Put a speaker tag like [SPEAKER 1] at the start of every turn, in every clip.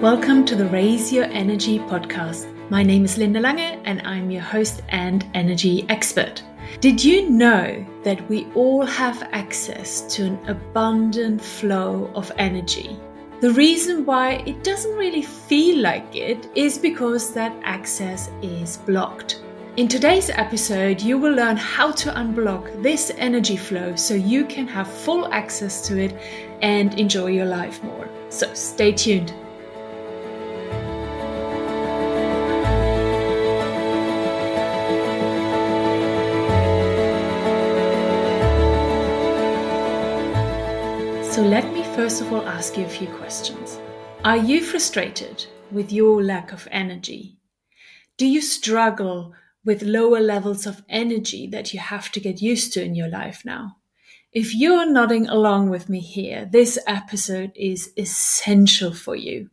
[SPEAKER 1] Welcome to the Raise Your Energy podcast. My name is Linda Lange and I'm your host and energy expert. Did you know that we all have access to an abundant flow of energy? The reason why it doesn't really feel like it is because that access is blocked. In today's episode, you will learn how to unblock this energy flow so you can have full access to it and enjoy your life more. So stay tuned. First of all ask you a few questions. Are you frustrated with your lack of energy? Do you struggle with lower levels of energy that you have to get used to in your life now? If you're nodding along with me here, this episode is essential for you.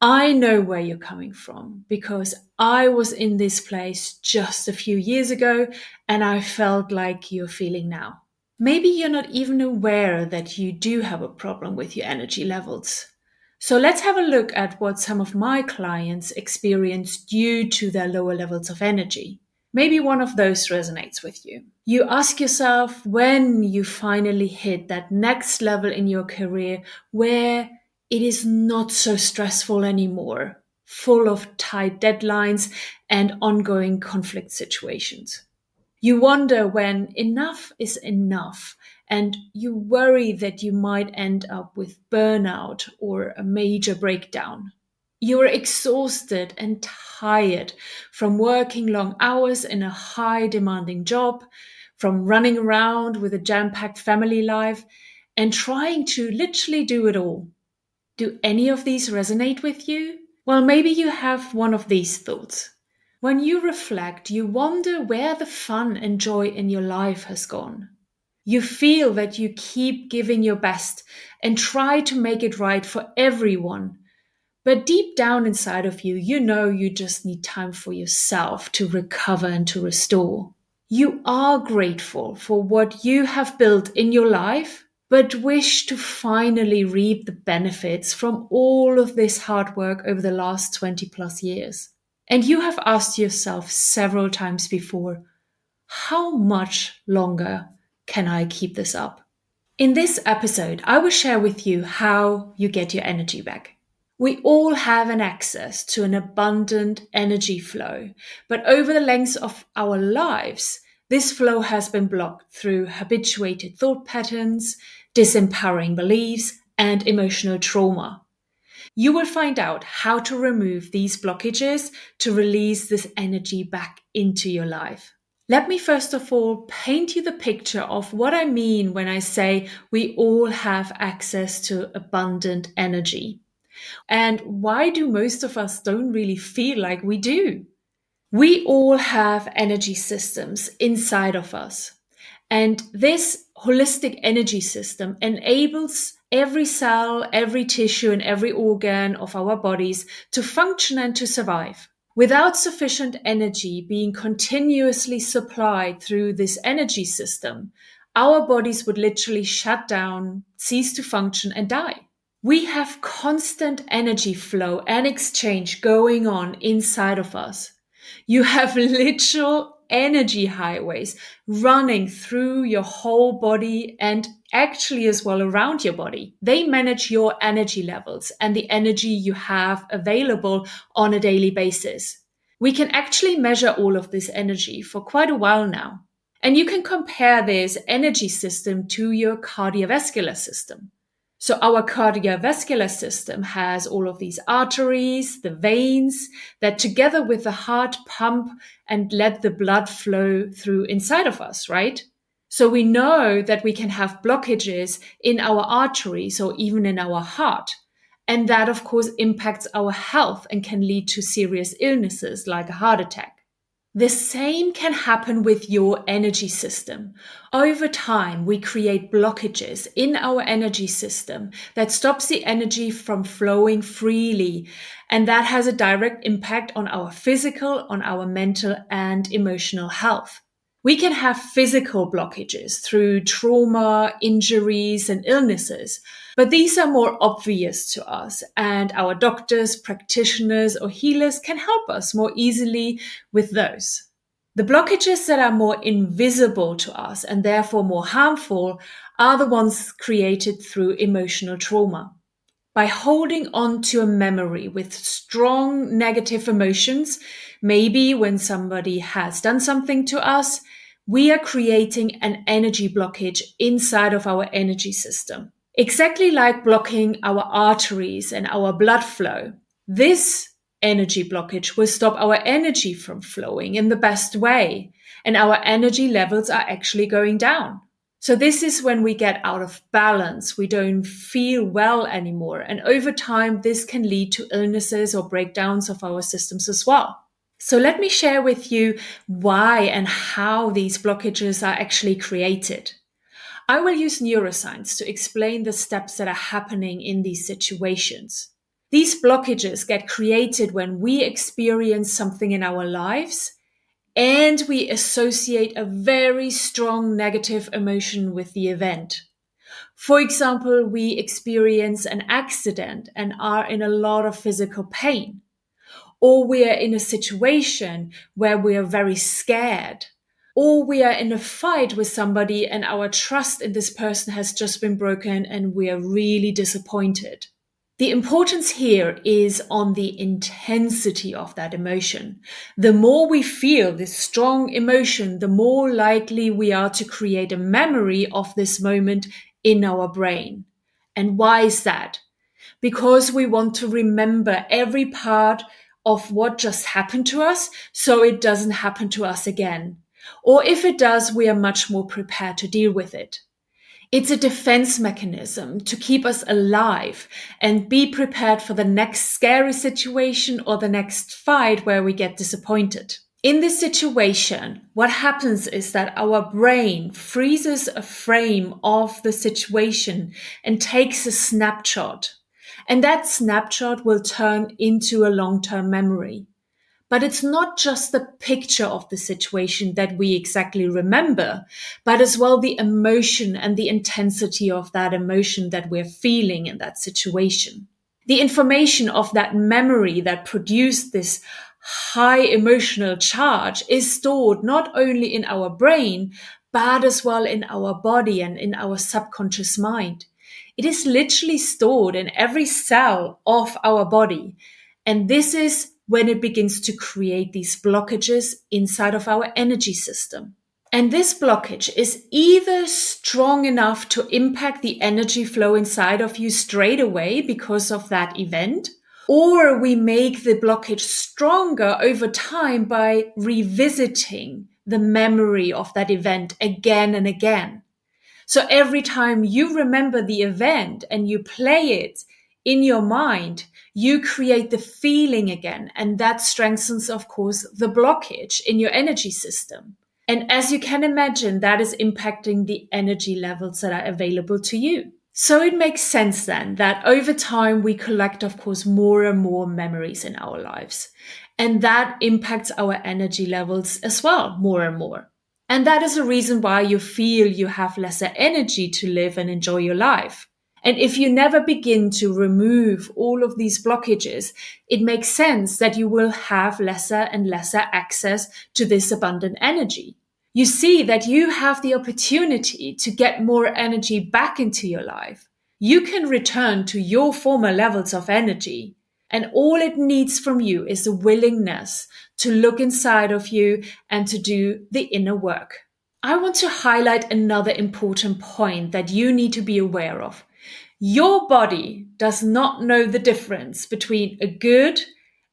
[SPEAKER 1] I know where you're coming from because I was in this place just a few years ago and I felt like you're feeling now. Maybe you're not even aware that you do have a problem with your energy levels. So let's have a look at what some of my clients experience due to their lower levels of energy. Maybe one of those resonates with you. You ask yourself when you finally hit that next level in your career where it is not so stressful anymore, full of tight deadlines and ongoing conflict situations. You wonder when enough is enough, and you worry that you might end up with burnout or a major breakdown. You're exhausted and tired from working long hours in a high demanding job, from running around with a jam packed family life, and trying to literally do it all. Do any of these resonate with you? Well, maybe you have one of these thoughts. When you reflect, you wonder where the fun and joy in your life has gone. You feel that you keep giving your best and try to make it right for everyone. But deep down inside of you, you know you just need time for yourself to recover and to restore. You are grateful for what you have built in your life, but wish to finally reap the benefits from all of this hard work over the last 20 plus years. And you have asked yourself several times before, how much longer can I keep this up? In this episode, I will share with you how you get your energy back. We all have an access to an abundant energy flow, but over the length of our lives, this flow has been blocked through habituated thought patterns, disempowering beliefs, and emotional trauma. You will find out how to remove these blockages to release this energy back into your life. Let me first of all paint you the picture of what I mean when I say we all have access to abundant energy. And why do most of us don't really feel like we do? We all have energy systems inside of us. And this holistic energy system enables every cell, every tissue, and every organ of our bodies to function and to survive. Without sufficient energy being continuously supplied through this energy system, our bodies would literally shut down, cease to function, and die. We have constant energy flow and exchange going on inside of us. You have literal energy highways running through your whole body and actually as well around your body. They manage your energy levels and the energy you have available on a daily basis. We can actually measure all of this energy for quite a while now. And you can compare this energy system to your cardiovascular system. So our cardiovascular system has all of these arteries, the veins that together with the heart pump and let the blood flow through inside of us, right? So we know that we can have blockages in our arteries or even in our heart. And that of course impacts our health and can lead to serious illnesses like a heart attack. The same can happen with your energy system. Over time, we create blockages in our energy system that stops the energy from flowing freely. And that has a direct impact on our physical, on our mental and emotional health. We can have physical blockages through trauma, injuries, and illnesses, but these are more obvious to us, and our doctors, practitioners, or healers can help us more easily with those. The blockages that are more invisible to us and therefore more harmful are the ones created through emotional trauma. By holding on to a memory with strong negative emotions, maybe when somebody has done something to us, we are creating an energy blockage inside of our energy system. Exactly like blocking our arteries and our blood flow. This energy blockage will stop our energy from flowing in the best way, and our energy levels are actually going down. So this is when we get out of balance. We don't feel well anymore. And over time, this can lead to illnesses or breakdowns of our systems as well. So let me share with you why and how these blockages are actually created. I will use neuroscience to explain the steps that are happening in these situations. These blockages get created when we experience something in our lives and we associate a very strong negative emotion with the event. For example, we experience an accident and are in a lot of physical pain. Or we are in a situation where we are very scared. Or we are in a fight with somebody and our trust in this person has just been broken and we are really disappointed. The importance here is on the intensity of that emotion. The more we feel this strong emotion, the more likely we are to create a memory of this moment in our brain. And why is that? Because we want to remember every part of what just happened to us so it doesn't happen to us again. Or if it does, we are much more prepared to deal with it. It's a defense mechanism to keep us alive and be prepared for the next scary situation or the next fight where we get disappointed. In this situation, what happens is that our brain freezes a frame of the situation and takes a snapshot. And that snapshot will turn into a long-term memory. But it's not just the picture of the situation that we exactly remember, but as well the emotion and the intensity of that emotion that we're feeling in that situation. The information of that memory that produced this high emotional charge is stored not only in our brain, but as well in our body and in our subconscious mind. It is literally stored in every cell of our body. And this is when it begins to create these blockages inside of our energy system. And this blockage is either strong enough to impact the energy flow inside of you straight away because of that event, or we make the blockage stronger over time by revisiting the memory of that event again and again. So every time you remember the event and you play it in your mind, you create the feeling again. And that strengthens, of course, the blockage in your energy system. And as you can imagine, that is impacting the energy levels that are available to you. So it makes sense then that over time we collect, of course, more and more memories in our lives. And that impacts our energy levels as well, more and more. And that is a reason why you feel you have lesser energy to live and enjoy your life. And if you never begin to remove all of these blockages, it makes sense that you will have lesser and lesser access to this abundant energy. You see that you have the opportunity to get more energy back into your life. You can return to your former levels of energy. And all it needs from you is the willingness to look inside of you and to do the inner work. I want to highlight another important point that you need to be aware of. Your body does not know the difference between a good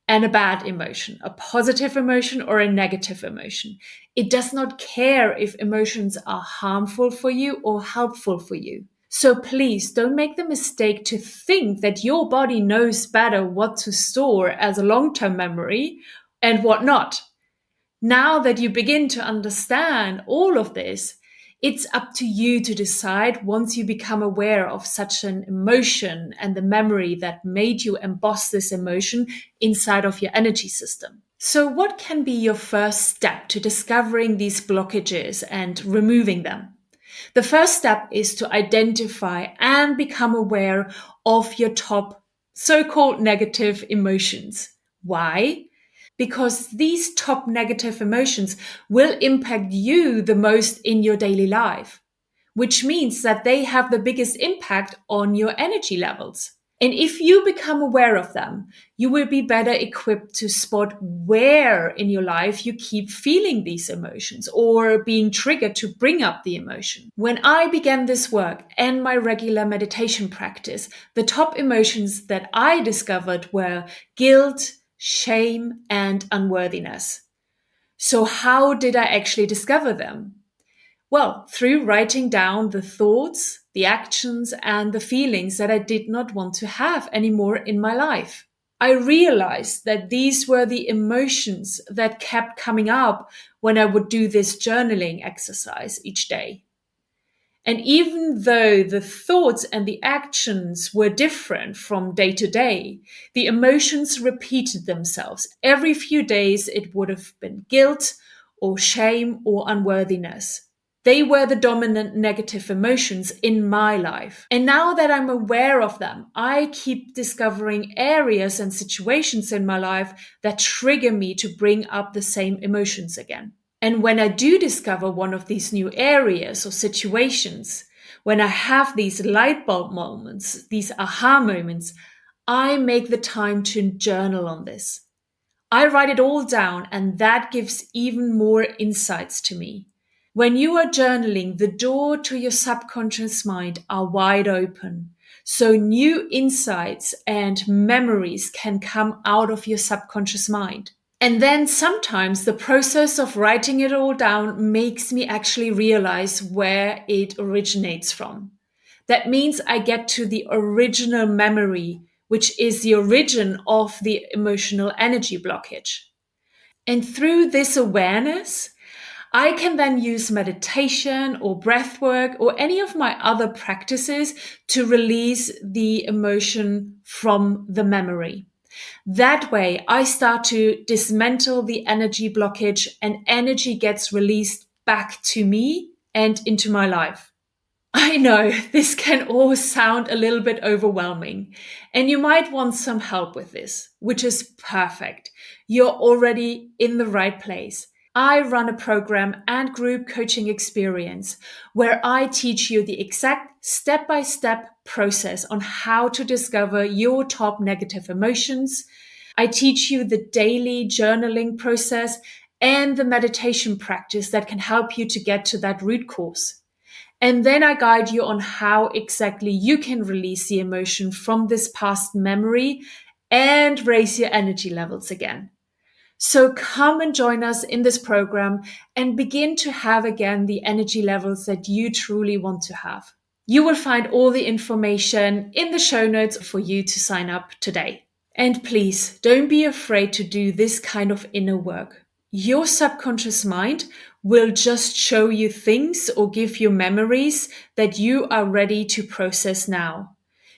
[SPEAKER 1] and a bad emotion, a positive emotion or a negative emotion. It does not care if emotions are harmful for you or helpful for you. So please don't make the mistake to think that your body knows better what to store as a long-term memory and what not. Now that you begin to understand all of this, it's up to you to decide once you become aware of such an emotion and the memory that made you emboss this emotion inside of your energy system. So, what can be your first step to discovering these blockages and removing them? The first step is to identify and become aware of your top so called negative emotions. Why? Because these top negative emotions will impact you the most in your daily life, which means that they have the biggest impact on your energy levels. And if you become aware of them, you will be better equipped to spot where in your life you keep feeling these emotions or being triggered to bring up the emotion. When I began this work and my regular meditation practice, the top emotions that I discovered were guilt, shame, and unworthiness. So how did I actually discover them? Well, through writing down the thoughts, the actions, and the feelings that I did not want to have anymore in my life. I realized that these were the emotions that kept coming up when I would do this journaling exercise each day. And even though the thoughts and the actions were different from day to day, the emotions repeated themselves. Every few days, it would have been guilt or shame or unworthiness. They were the dominant negative emotions in my life. And now that I'm aware of them, I keep discovering areas and situations in my life that trigger me to bring up the same emotions again. And when I do discover one of these new areas or situations, when I have these light bulb moments, these aha moments, I make the time to journal on this. I write it all down and that gives even more insights to me. When you are journaling, the door to your subconscious mind are wide open. So new insights and memories can come out of your subconscious mind. And then sometimes the process of writing it all down makes me actually realize where it originates from. That means I get to the original memory, which is the origin of the emotional energy blockage. And through this awareness, I can then use meditation or breath work or any of my other practices to release the emotion from the memory. That way, I start to dismantle the energy blockage and energy gets released back to me and into my life. I know this can all sound a little bit overwhelming, and you might want some help with this, which is perfect. You're already in the right place. I run a program and group coaching experience where I teach you the exact step by step process on how to discover your top negative emotions. I teach you the daily journaling process and the meditation practice that can help you to get to that root cause. And then I guide you on how exactly you can release the emotion from this past memory and raise your energy levels again. So come and join us in this program and begin to have again the energy levels that you truly want to have. You will find all the information in the show notes for you to sign up today. And please don't be afraid to do this kind of inner work. Your subconscious mind will just show you things or give you memories that you are ready to process now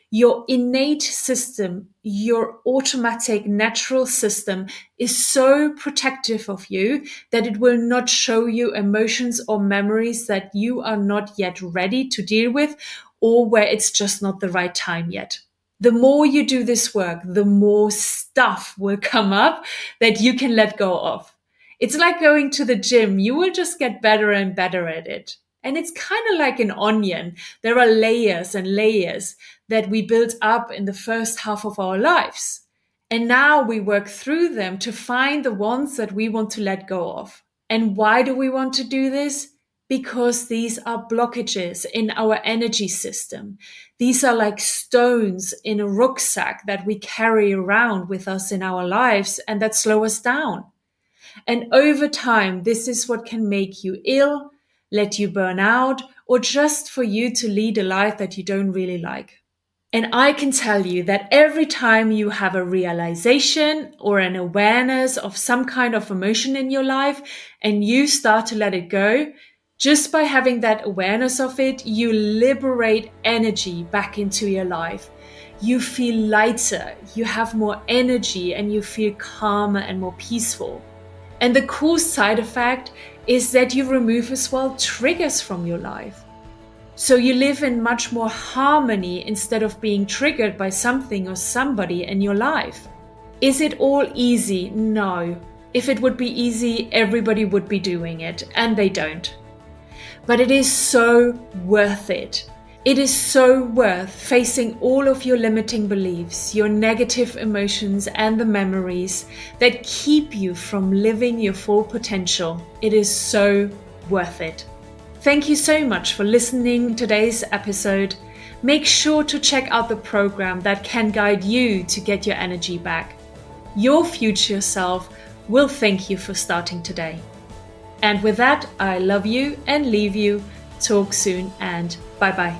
[SPEAKER 1] your innate system, your automatic natural system is so protective of you that it will not show you emotions or memories that you are not yet ready to deal with or where it's just not the right time yet. The more you do this work, the more stuff will come up that you can let go of. It's like going to the gym. You will just get better and better at it. And it's kind of like an onion. There are layers and layers that we built up in the first half of our lives. And now we work through them to find the ones that we want to let go of. And why do we want to do this? Because these are blockages in our energy system. These are like stones in a rucksack that we carry around with us in our lives and that slow us down. And over time, this is what can make you ill, let you burn out, or just for you to lead a life that you don't really like. And I can tell you that every time you have a realization or an awareness of some kind of emotion in your life and you start to let it go, just by having that awareness of it, you liberate energy back into your life. you feel lighter, you have more energy, and you feel calmer and more peaceful. And the cool side effect is that you remove as well triggers from your life. So you live in much more harmony instead of being triggered by something or somebody in your life. Is it all easy? No. If it would be easy, everybody would be doing it, and they don't. But it is so worth it. It is so worth facing all of your limiting beliefs, your negative emotions, and the memories that keep you from living your full potential. It is so worth it. Thank you so much for listening today's episode. Make sure to check out the program that can guide you to get your energy back. Your future self will thank you for starting today. And with that, I love you and leave you. Talk soon and bye bye.